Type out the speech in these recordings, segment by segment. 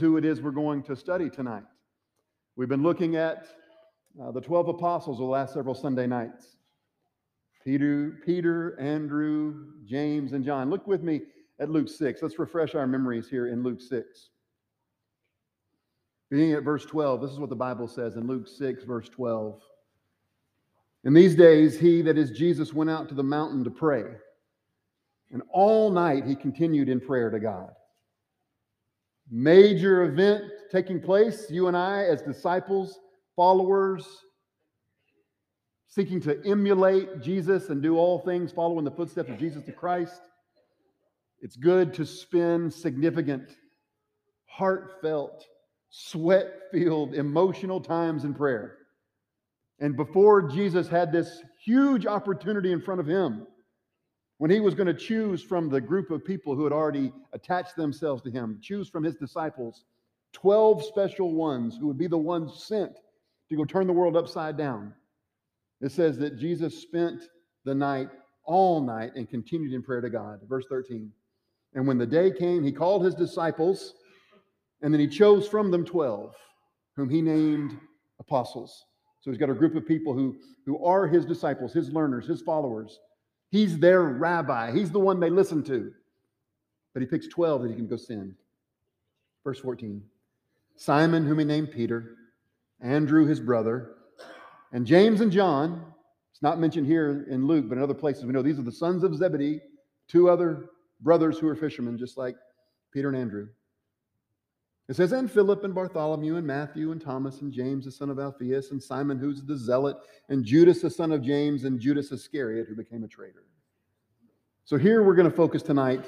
who it is we're going to study tonight. We've been looking at uh, the 12 apostles the last several Sunday nights. Peter, Peter, Andrew, James, and John. Look with me at Luke 6. Let's refresh our memories here in Luke 6. Beginning at verse 12, this is what the Bible says in Luke 6, verse 12. In these days, he, that is Jesus, went out to the mountain to pray. And all night he continued in prayer to God major event taking place. You and I, as disciples, followers, seeking to emulate Jesus and do all things following the footsteps of Jesus the Christ. It's good to spend significant, heartfelt, sweat filled, emotional times in prayer. And before Jesus had this huge opportunity in front of him, when he was going to choose from the group of people who had already attached themselves to him, choose from his disciples 12 special ones who would be the ones sent to go turn the world upside down. It says that Jesus spent the night, all night, and continued in prayer to God. Verse 13. And when the day came, he called his disciples, and then he chose from them 12, whom he named apostles. So he's got a group of people who, who are his disciples, his learners, his followers He's their rabbi, he's the one they listen to. But he picks 12 that he can go send. Verse 14 Simon, whom he named Peter, Andrew, his brother, and James and John. It's not mentioned here in Luke, but in other places we know these are the sons of Zebedee, two other brothers who are fishermen, just like Peter and Andrew. It says, and Philip and Bartholomew and Matthew and Thomas and James, the son of Alphaeus, and Simon, who's the zealot, and Judas, the son of James, and Judas Iscariot, who became a traitor. So here we're going to focus tonight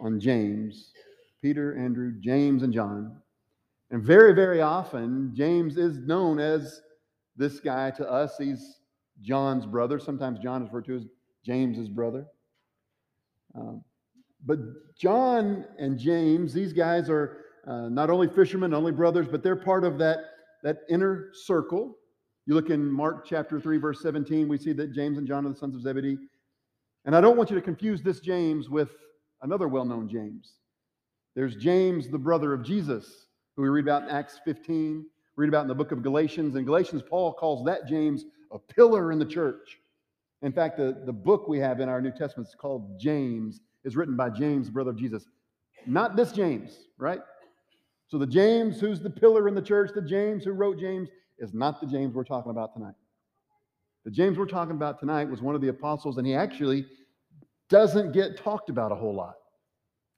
on James, Peter, Andrew, James, and John. And very, very often, James is known as this guy to us. He's John's brother. Sometimes John is referred to as James's brother. Um, but John and James, these guys are uh, not only fishermen, only brothers, but they're part of that, that inner circle. You look in Mark chapter 3, verse 17, we see that James and John are the sons of Zebedee. And I don't want you to confuse this James with another well known James. There's James, the brother of Jesus, who we read about in Acts 15, read about in the book of Galatians. And Galatians, Paul calls that James a pillar in the church. In fact, the, the book we have in our New Testament is called James, is written by James, brother of Jesus. Not this James, right? So the James who's the pillar in the church, the James who wrote James, is not the James we're talking about tonight. The James we're talking about tonight was one of the apostles, and he actually doesn't get talked about a whole lot.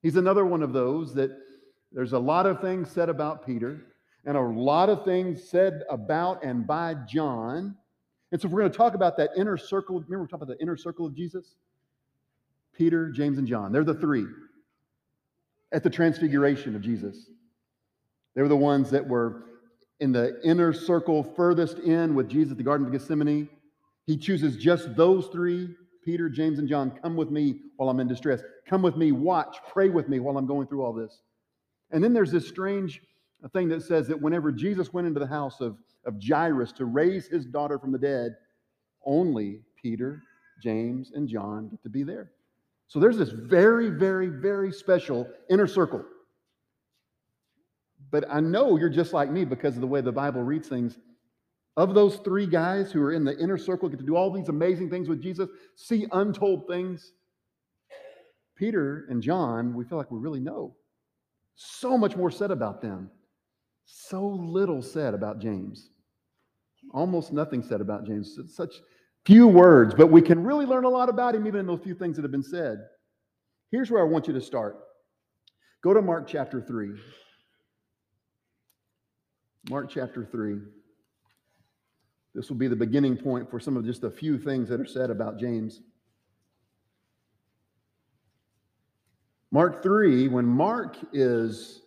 He's another one of those that there's a lot of things said about Peter and a lot of things said about and by John. And so, if we're going to talk about that inner circle, remember we're talking about the inner circle of Jesus? Peter, James, and John. They're the three at the transfiguration of Jesus. They were the ones that were in the inner circle furthest in with Jesus at the Garden of Gethsemane. He chooses just those three Peter, James, and John. Come with me while I'm in distress. Come with me, watch, pray with me while I'm going through all this. And then there's this strange thing that says that whenever Jesus went into the house of, of Jairus to raise his daughter from the dead, only Peter, James, and John get to be there. So there's this very, very, very special inner circle but I know you're just like me because of the way the Bible reads things. Of those three guys who are in the inner circle, get to do all these amazing things with Jesus, see untold things. Peter and John, we feel like we really know. So much more said about them. So little said about James. Almost nothing said about James. Such few words, but we can really learn a lot about him even in those few things that have been said. Here's where I want you to start. Go to Mark chapter 3. Mark chapter 3. This will be the beginning point for some of just a few things that are said about James. Mark 3, when Mark is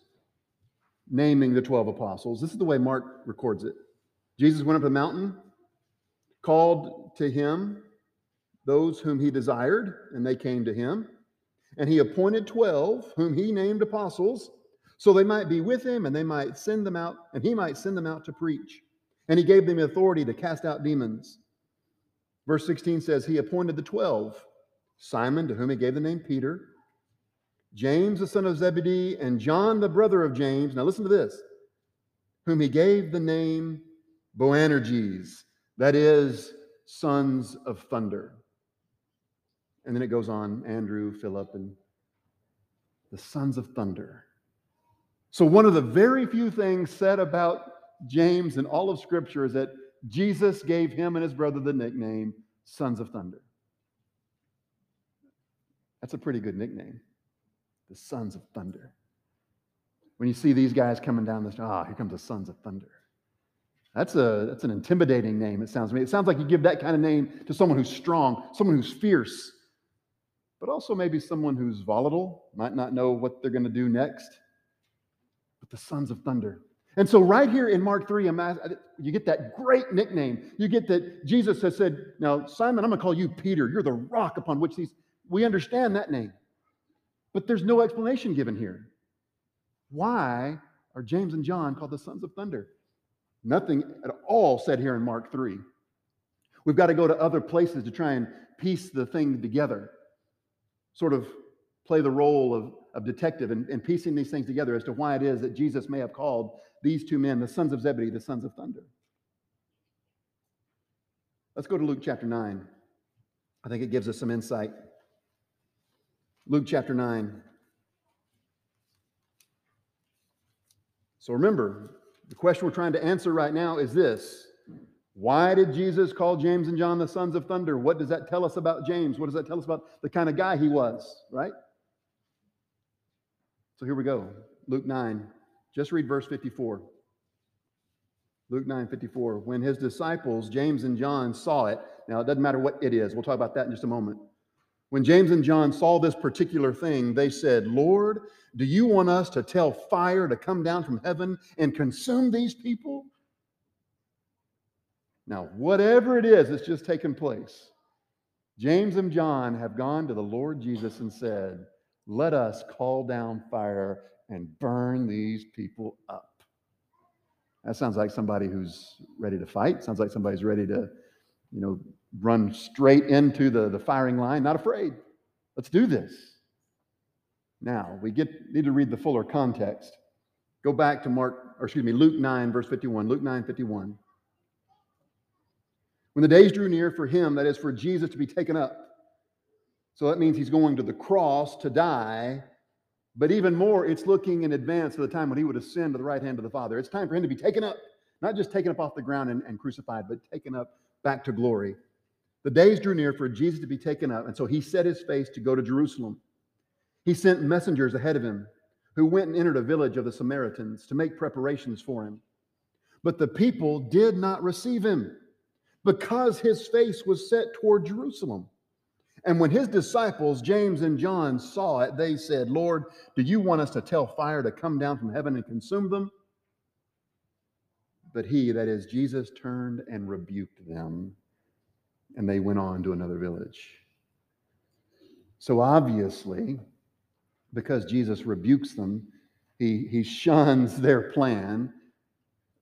naming the 12 apostles, this is the way Mark records it. Jesus went up the mountain, called to him those whom he desired, and they came to him. And he appointed 12, whom he named apostles so they might be with him and they might send them out, and he might send them out to preach. And he gave them authority to cast out demons. Verse 16 says, He appointed the 12 Simon, to whom he gave the name Peter, James the son of Zebedee, and John the brother of James. Now listen to this, whom he gave the name Boanerges, that is, sons of thunder. And then it goes on Andrew, Philip, and the sons of thunder. So, one of the very few things said about James in all of Scripture is that Jesus gave him and his brother the nickname Sons of Thunder. That's a pretty good nickname, the Sons of Thunder. When you see these guys coming down the ah, here comes the Sons of Thunder. That's, a, that's an intimidating name, it sounds to me. It sounds like you give that kind of name to someone who's strong, someone who's fierce, but also maybe someone who's volatile, might not know what they're going to do next. But the Sons of Thunder. And so, right here in Mark 3, you get that great nickname. You get that Jesus has said, Now, Simon, I'm going to call you Peter. You're the rock upon which these. We understand that name. But there's no explanation given here. Why are James and John called the sons of thunder? Nothing at all said here in Mark 3. We've got to go to other places to try and piece the thing together, sort of play the role of, of detective and, and piecing these things together as to why it is that Jesus may have called these two men, the sons of Zebedee, the sons of thunder. Let's go to Luke chapter 9. I think it gives us some insight. Luke chapter 9. So remember, the question we're trying to answer right now is this Why did Jesus call James and John the sons of thunder? What does that tell us about James? What does that tell us about the kind of guy he was, right? So here we go. Luke 9. Just read verse 54. Luke 9 54. When his disciples, James and John, saw it, now it doesn't matter what it is, we'll talk about that in just a moment. When James and John saw this particular thing, they said, Lord, do you want us to tell fire to come down from heaven and consume these people? Now, whatever it is that's just taken place, James and John have gone to the Lord Jesus and said, Let us call down fire and burn these people up. That sounds like somebody who's ready to fight. Sounds like somebody's ready to, you know, run straight into the, the firing line, not afraid. Let's do this. Now, we get need to read the fuller context. Go back to Mark, or excuse me, Luke 9, verse 51. Luke 9, 51. When the days drew near for him, that is for Jesus to be taken up. So that means he's going to the cross to die. But even more, it's looking in advance to the time when he would ascend to the right hand of the Father. It's time for him to be taken up, not just taken up off the ground and, and crucified, but taken up back to glory. The days drew near for Jesus to be taken up, and so he set his face to go to Jerusalem. He sent messengers ahead of him who went and entered a village of the Samaritans to make preparations for him. But the people did not receive him because his face was set toward Jerusalem. And when his disciples, James and John, saw it, they said, Lord, do you want us to tell fire to come down from heaven and consume them? But he, that is Jesus, turned and rebuked them and they went on to another village. So obviously, because Jesus rebukes them, he, he shuns their plan.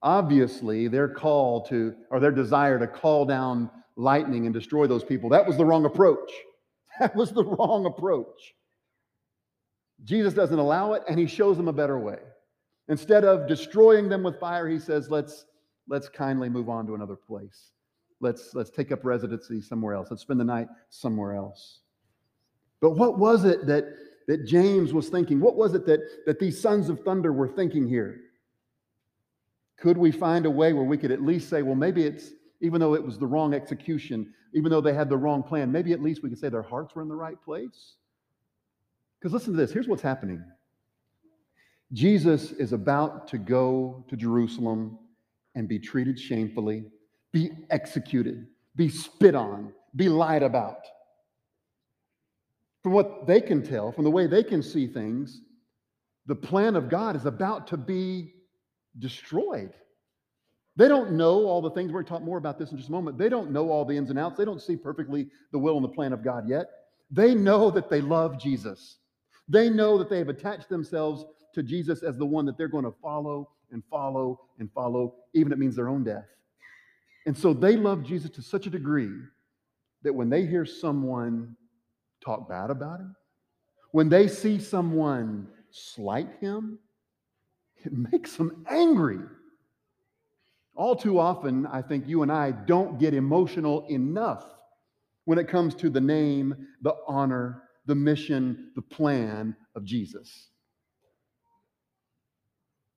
Obviously, their call to, or their desire to call down lightning and destroy those people, that was the wrong approach. That was the wrong approach. Jesus doesn't allow it, and he shows them a better way. Instead of destroying them with fire, he says, let's, let's kindly move on to another place. Let's, let's take up residency somewhere else. Let's spend the night somewhere else. But what was it that, that James was thinking? What was it that, that these sons of thunder were thinking here? Could we find a way where we could at least say, well, maybe it's, even though it was the wrong execution, even though they had the wrong plan, maybe at least we could say their hearts were in the right place? Because listen to this here's what's happening Jesus is about to go to Jerusalem and be treated shamefully be executed, be spit on, be lied about. From what they can tell, from the way they can see things, the plan of God is about to be destroyed. They don't know all the things. We're going to talk more about this in just a moment. They don't know all the ins and outs. They don't see perfectly the will and the plan of God yet. They know that they love Jesus. They know that they have attached themselves to Jesus as the one that they're going to follow and follow and follow, even if it means their own death. And so they love Jesus to such a degree that when they hear someone talk bad about him, when they see someone slight him, it makes them angry. All too often, I think you and I don't get emotional enough when it comes to the name, the honor, the mission, the plan of Jesus.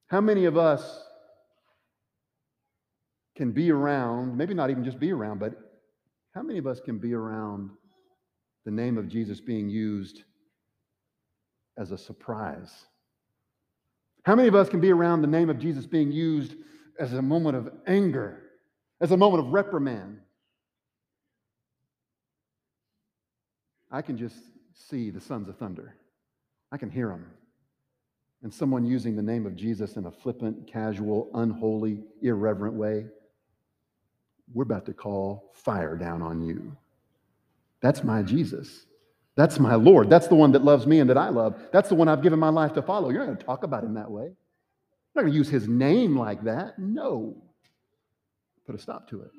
How many of us can be around, maybe not even just be around, but how many of us can be around the name of Jesus being used as a surprise? How many of us can be around the name of Jesus being used as a moment of anger, as a moment of reprimand? I can just see the sons of thunder. I can hear them. And someone using the name of Jesus in a flippant, casual, unholy, irreverent way, we're about to call fire down on you. That's my Jesus. That's my Lord. That's the one that loves me and that I love. That's the one I've given my life to follow. You're not going to talk about him that way. You're not going to use his name like that. No. Put a stop to it.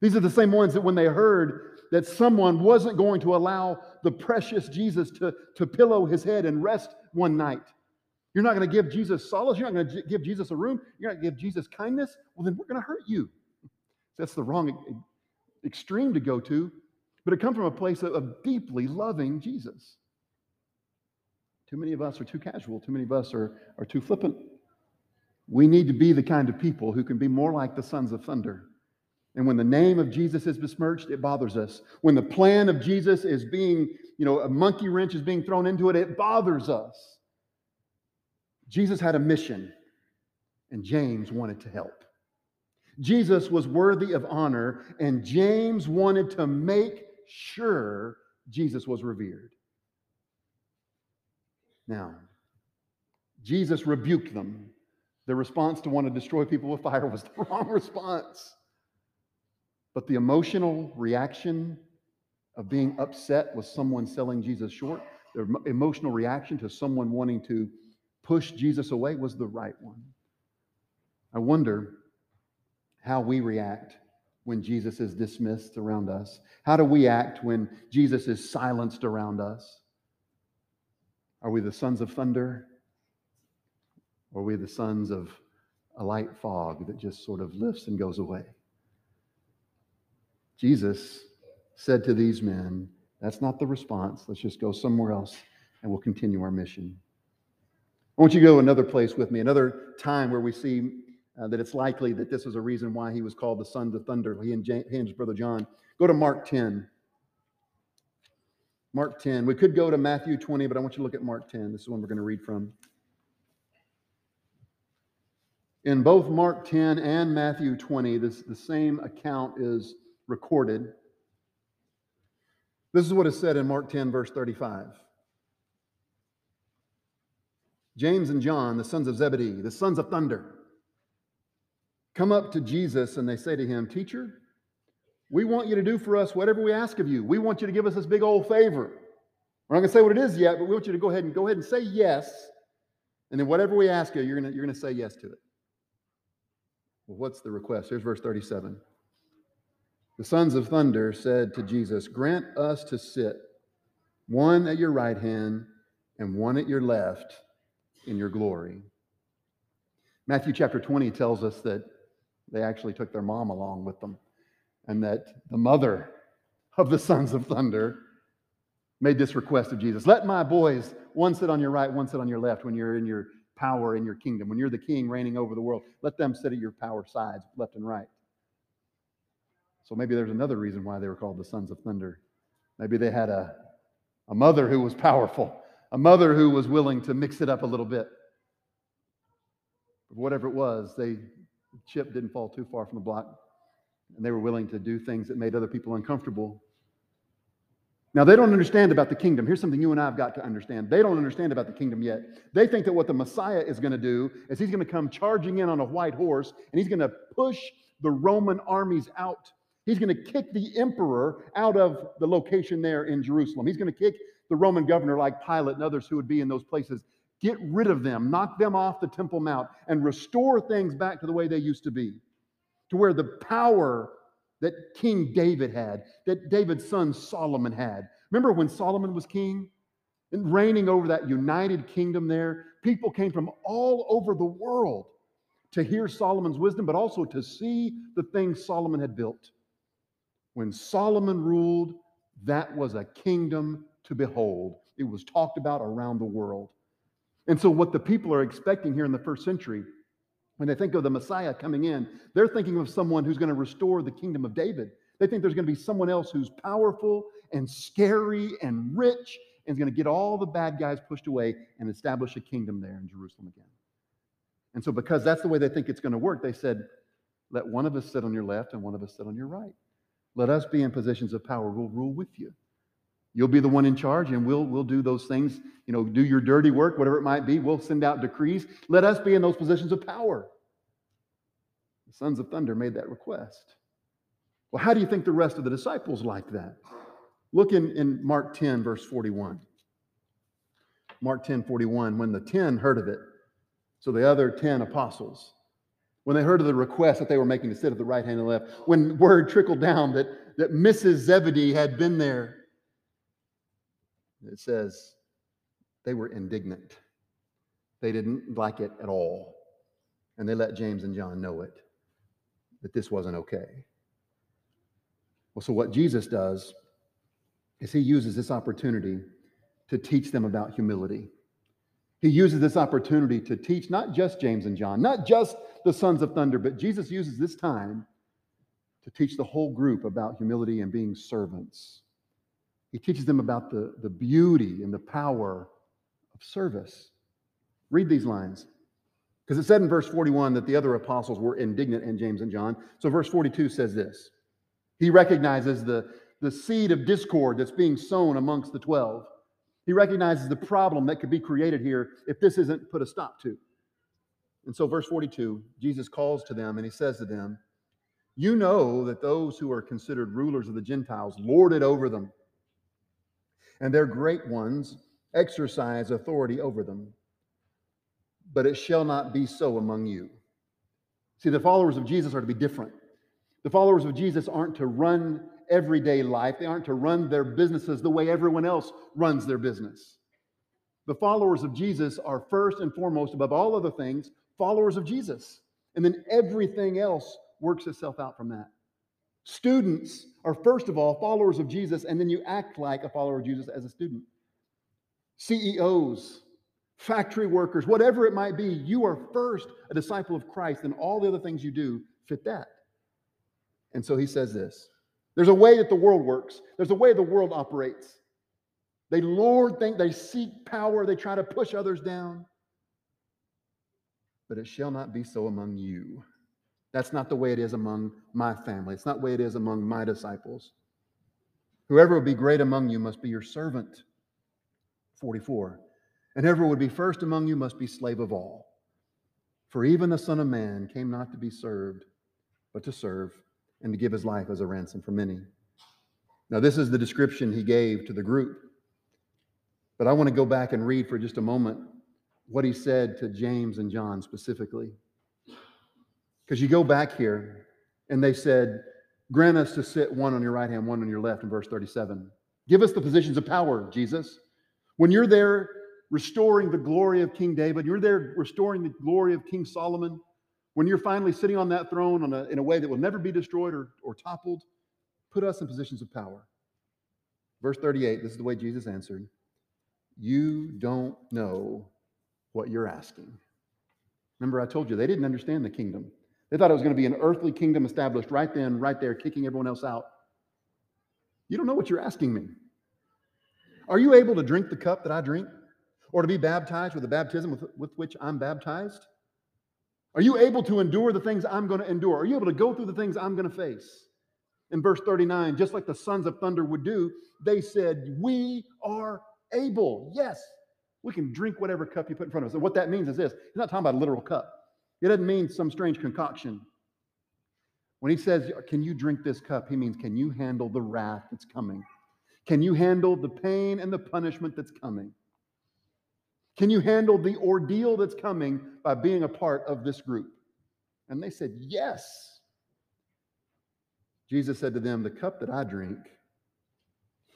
These are the same ones that when they heard that someone wasn't going to allow the precious Jesus to, to pillow his head and rest one night. You're not going to give Jesus solace. You're not going to give Jesus a room. You're not going to give Jesus kindness. Well, then we're going to hurt you. That's the wrong extreme to go to, but it comes from a place of, of deeply loving Jesus. Too many of us are too casual. Too many of us are, are too flippant. We need to be the kind of people who can be more like the sons of thunder. And when the name of Jesus is besmirched, it bothers us. When the plan of Jesus is being, you know, a monkey wrench is being thrown into it, it bothers us. Jesus had a mission, and James wanted to help. Jesus was worthy of honor, and James wanted to make sure Jesus was revered. Now, Jesus rebuked them. The response to want to destroy people with fire was the wrong response. But the emotional reaction of being upset with someone selling Jesus short, the emotional reaction to someone wanting to push Jesus away was the right one. I wonder how we react when Jesus is dismissed around us. How do we act when Jesus is silenced around us? Are we the sons of thunder? Or are we the sons of a light fog that just sort of lifts and goes away? Jesus said to these men, That's not the response. Let's just go somewhere else and we'll continue our mission. I want you to go another place with me, another time where we see uh, that it's likely that this was a reason why he was called the son of thunder. He and, James, he and his brother John. Go to Mark 10. Mark 10. We could go to Matthew 20, but I want you to look at Mark 10. This is one we're going to read from. In both Mark 10 and Matthew 20, this, the same account is recorded. This is what is said in Mark 10, verse 35. James and John, the sons of Zebedee, the sons of thunder, come up to Jesus and they say to him, Teacher, we want you to do for us whatever we ask of you. We want you to give us this big old favor. We're not going to say what it is yet, but we want you to go ahead and go ahead and say yes. And then whatever we ask you, you're going to, you're going to say yes to it. Well, what's the request? Here's verse 37. The sons of thunder said to Jesus, Grant us to sit, one at your right hand and one at your left in your glory. Matthew chapter 20 tells us that they actually took their mom along with them, and that the mother of the sons of thunder made this request of Jesus Let my boys, one sit on your right, one sit on your left when you're in your power in your kingdom. When you're the king reigning over the world, let them sit at your power sides, left and right. So maybe there's another reason why they were called the sons of thunder. Maybe they had a, a mother who was powerful, a mother who was willing to mix it up a little bit. But Whatever it was, they chip didn't fall too far from the block, and they were willing to do things that made other people uncomfortable. Now, they don't understand about the kingdom. Here's something you and I have got to understand. They don't understand about the kingdom yet. They think that what the Messiah is going to do is he's going to come charging in on a white horse and he's going to push the Roman armies out. He's going to kick the emperor out of the location there in Jerusalem. He's going to kick the Roman governor like Pilate and others who would be in those places. Get rid of them, knock them off the Temple Mount, and restore things back to the way they used to be, to where the power that King David had, that David's son Solomon had. Remember when Solomon was king? and reigning over that united kingdom there. People came from all over the world to hear Solomon's wisdom, but also to see the things Solomon had built. When Solomon ruled, that was a kingdom to behold. It was talked about around the world. And so, what the people are expecting here in the first century, when they think of the Messiah coming in, they're thinking of someone who's going to restore the kingdom of David. They think there's going to be someone else who's powerful and scary and rich and is going to get all the bad guys pushed away and establish a kingdom there in Jerusalem again. And so, because that's the way they think it's going to work, they said, let one of us sit on your left and one of us sit on your right. Let us be in positions of power. We'll rule with you. You'll be the one in charge, and we'll, we'll do those things, you know, do your dirty work, whatever it might be. We'll send out decrees. Let us be in those positions of power. The sons of thunder made that request. Well, how do you think the rest of the disciples like that? Look in, in Mark 10, verse 41. Mark 10, 41. When the 10 heard of it, so the other 10 apostles, when they heard of the request that they were making to sit at the right hand and left, when word trickled down that, that Mrs. Zebedee had been there, it says they were indignant. They didn't like it at all. And they let James and John know it, that this wasn't okay. Well, so what Jesus does is he uses this opportunity to teach them about humility. He uses this opportunity to teach not just James and John, not just the sons of thunder, but Jesus uses this time to teach the whole group about humility and being servants. He teaches them about the, the beauty and the power of service. Read these lines. Because it said in verse 41 that the other apostles were indignant in James and John. So verse 42 says this He recognizes the, the seed of discord that's being sown amongst the 12. He recognizes the problem that could be created here if this isn't put a stop to. And so, verse 42, Jesus calls to them and he says to them, You know that those who are considered rulers of the Gentiles lord it over them, and their great ones exercise authority over them. But it shall not be so among you. See, the followers of Jesus are to be different. The followers of Jesus aren't to run everyday life. They aren't to run their businesses the way everyone else runs their business. The followers of Jesus are first and foremost, above all other things, followers of Jesus. And then everything else works itself out from that. Students are first of all followers of Jesus, and then you act like a follower of Jesus as a student. CEOs, factory workers, whatever it might be, you are first a disciple of Christ, and all the other things you do fit that. And so he says this there's a way that the world works, there's a way the world operates. They lord think they seek power, they try to push others down. But it shall not be so among you. That's not the way it is among my family. It's not the way it is among my disciples. Whoever would be great among you must be your servant. 44. And whoever would be first among you must be slave of all. For even the Son of Man came not to be served, but to serve and to give his life as a ransom for many. Now, this is the description he gave to the group. But I want to go back and read for just a moment what he said to James and John specifically. Because you go back here and they said, Grant us to sit one on your right hand, one on your left, in verse 37. Give us the positions of power, Jesus. When you're there restoring the glory of King David, you're there restoring the glory of King Solomon, when you're finally sitting on that throne a, in a way that will never be destroyed or, or toppled, put us in positions of power. Verse 38, this is the way Jesus answered You don't know what you're asking. Remember, I told you they didn't understand the kingdom. They thought it was going to be an earthly kingdom established right then, right there, kicking everyone else out. You don't know what you're asking me. Are you able to drink the cup that I drink? Or to be baptized with the baptism with, with which I'm baptized? Are you able to endure the things I'm going to endure? Are you able to go through the things I'm going to face? In verse 39, just like the sons of thunder would do, they said, We are able. Yes, we can drink whatever cup you put in front of us. And what that means is this he's not talking about a literal cup, it doesn't mean some strange concoction. When he says, Can you drink this cup? he means, Can you handle the wrath that's coming? Can you handle the pain and the punishment that's coming? Can you handle the ordeal that's coming by being a part of this group? And they said, Yes. Jesus said to them, The cup that I drink,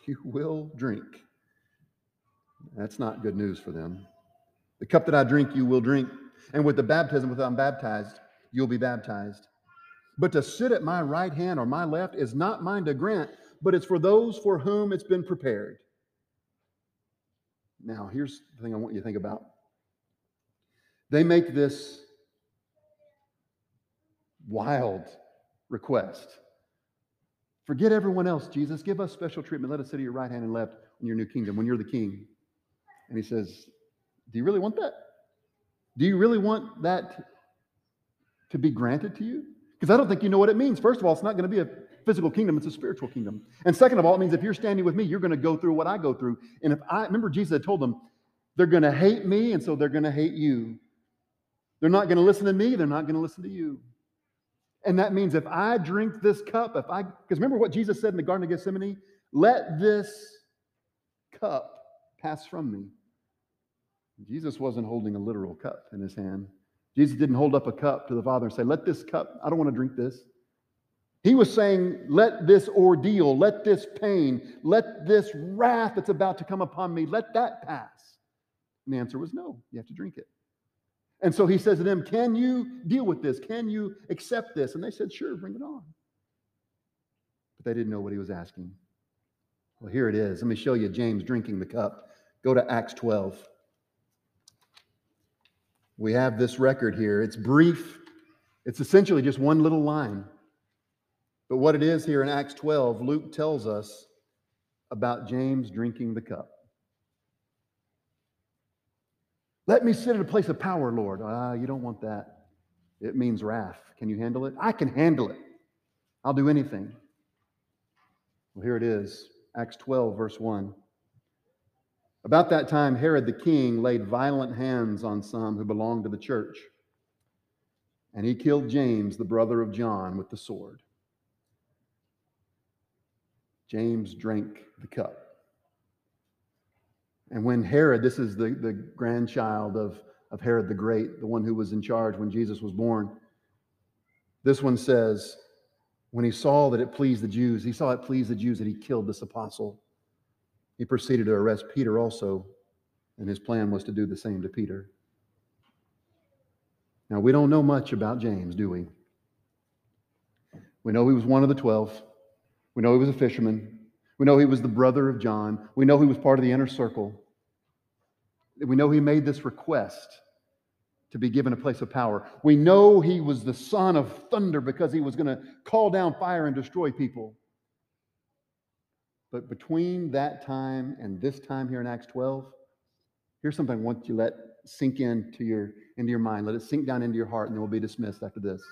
you will drink. That's not good news for them. The cup that I drink, you will drink. And with the baptism with I'm baptized, you'll be baptized. But to sit at my right hand or my left is not mine to grant, but it's for those for whom it's been prepared. Now, here's the thing I want you to think about. They make this wild request. Forget everyone else, Jesus. Give us special treatment. Let us sit at your right hand and left in your new kingdom when you're the king. And he says, Do you really want that? Do you really want that to be granted to you? Because I don't think you know what it means. First of all, it's not going to be a physical kingdom, it's a spiritual kingdom. And second of all, it means if you're standing with me, you're going to go through what I go through. And if I remember, Jesus had told them, they're going to hate me, and so they're going to hate you. They're not going to listen to me, they're not going to listen to you. And that means if I drink this cup, if I, because remember what Jesus said in the Garden of Gethsemane? Let this cup pass from me. Jesus wasn't holding a literal cup in his hand. Jesus didn't hold up a cup to the Father and say, Let this cup, I don't want to drink this. He was saying, Let this ordeal, let this pain, let this wrath that's about to come upon me, let that pass. And the answer was no, you have to drink it. And so he says to them, Can you deal with this? Can you accept this? And they said, Sure, bring it on. But they didn't know what he was asking. Well, here it is. Let me show you James drinking the cup. Go to Acts 12. We have this record here. It's brief, it's essentially just one little line. But what it is here in Acts 12, Luke tells us about James drinking the cup. Let me sit at a place of power, Lord. Ah, you don't want that. It means wrath. Can you handle it? I can handle it. I'll do anything. Well, here it is Acts 12, verse 1. About that time, Herod the king laid violent hands on some who belonged to the church, and he killed James, the brother of John, with the sword. James drank the cup. And when Herod, this is the, the grandchild of, of Herod the Great, the one who was in charge when Jesus was born, this one says, when he saw that it pleased the Jews, he saw it pleased the Jews that he killed this apostle. He proceeded to arrest Peter also, and his plan was to do the same to Peter. Now, we don't know much about James, do we? We know he was one of the twelve. We know he was a fisherman. We know he was the brother of John. We know he was part of the inner circle. We know he made this request to be given a place of power. We know he was the son of thunder because he was going to call down fire and destroy people. But between that time and this time here in Acts 12, here's something I want you to let sink into your, into your mind. Let it sink down into your heart, and then we'll be dismissed after this.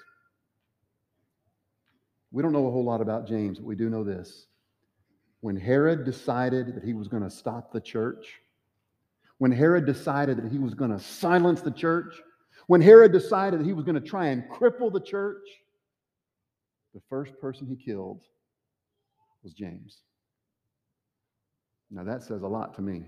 We don't know a whole lot about James, but we do know this. When Herod decided that he was going to stop the church, when Herod decided that he was going to silence the church, when Herod decided that he was going to try and cripple the church, the first person he killed was James. Now, that says a lot to me.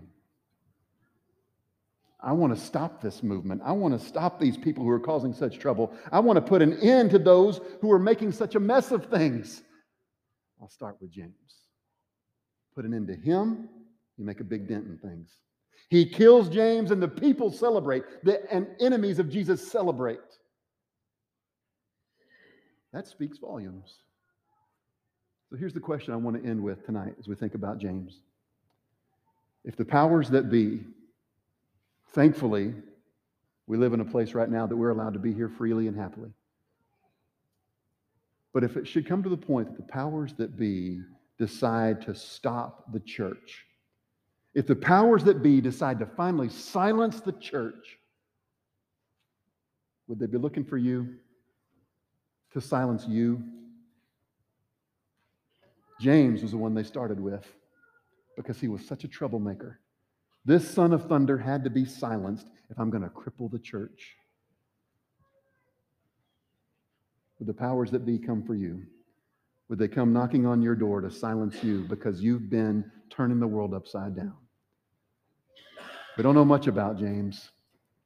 I want to stop this movement. I want to stop these people who are causing such trouble. I want to put an end to those who are making such a mess of things. I'll start with James. Put an end to him, you make a big dent in things. He kills James, and the people celebrate. The and enemies of Jesus celebrate. That speaks volumes. So here's the question I want to end with tonight as we think about James. If the powers that be, thankfully, we live in a place right now that we're allowed to be here freely and happily. But if it should come to the point that the powers that be decide to stop the church, if the powers that be decide to finally silence the church, would they be looking for you to silence you? James was the one they started with because he was such a troublemaker. This son of thunder had to be silenced if I'm going to cripple the church. Would the powers that be come for you? Would they come knocking on your door to silence you because you've been turning the world upside down? We don't know much about James,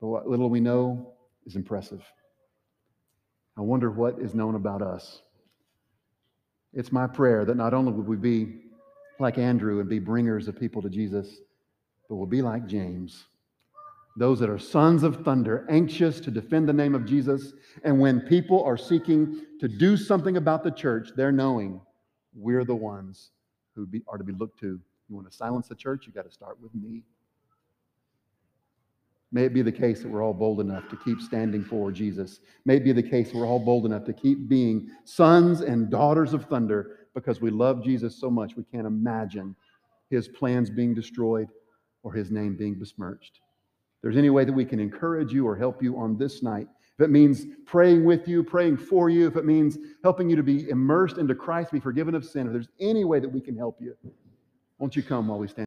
but what little we know is impressive. I wonder what is known about us. It's my prayer that not only would we be like Andrew and be bringers of people to Jesus, but we'll be like James. Those that are sons of thunder, anxious to defend the name of Jesus. And when people are seeking to do something about the church, they're knowing we're the ones who be, are to be looked to. You want to silence the church? You got to start with me. May it be the case that we're all bold enough to keep standing for Jesus. May it be the case we're all bold enough to keep being sons and daughters of thunder because we love Jesus so much we can't imagine his plans being destroyed or his name being besmirched. If there's any way that we can encourage you or help you on this night, if it means praying with you, praying for you, if it means helping you to be immersed into Christ, be forgiven of sin, if there's any way that we can help you, won't you come while we stand?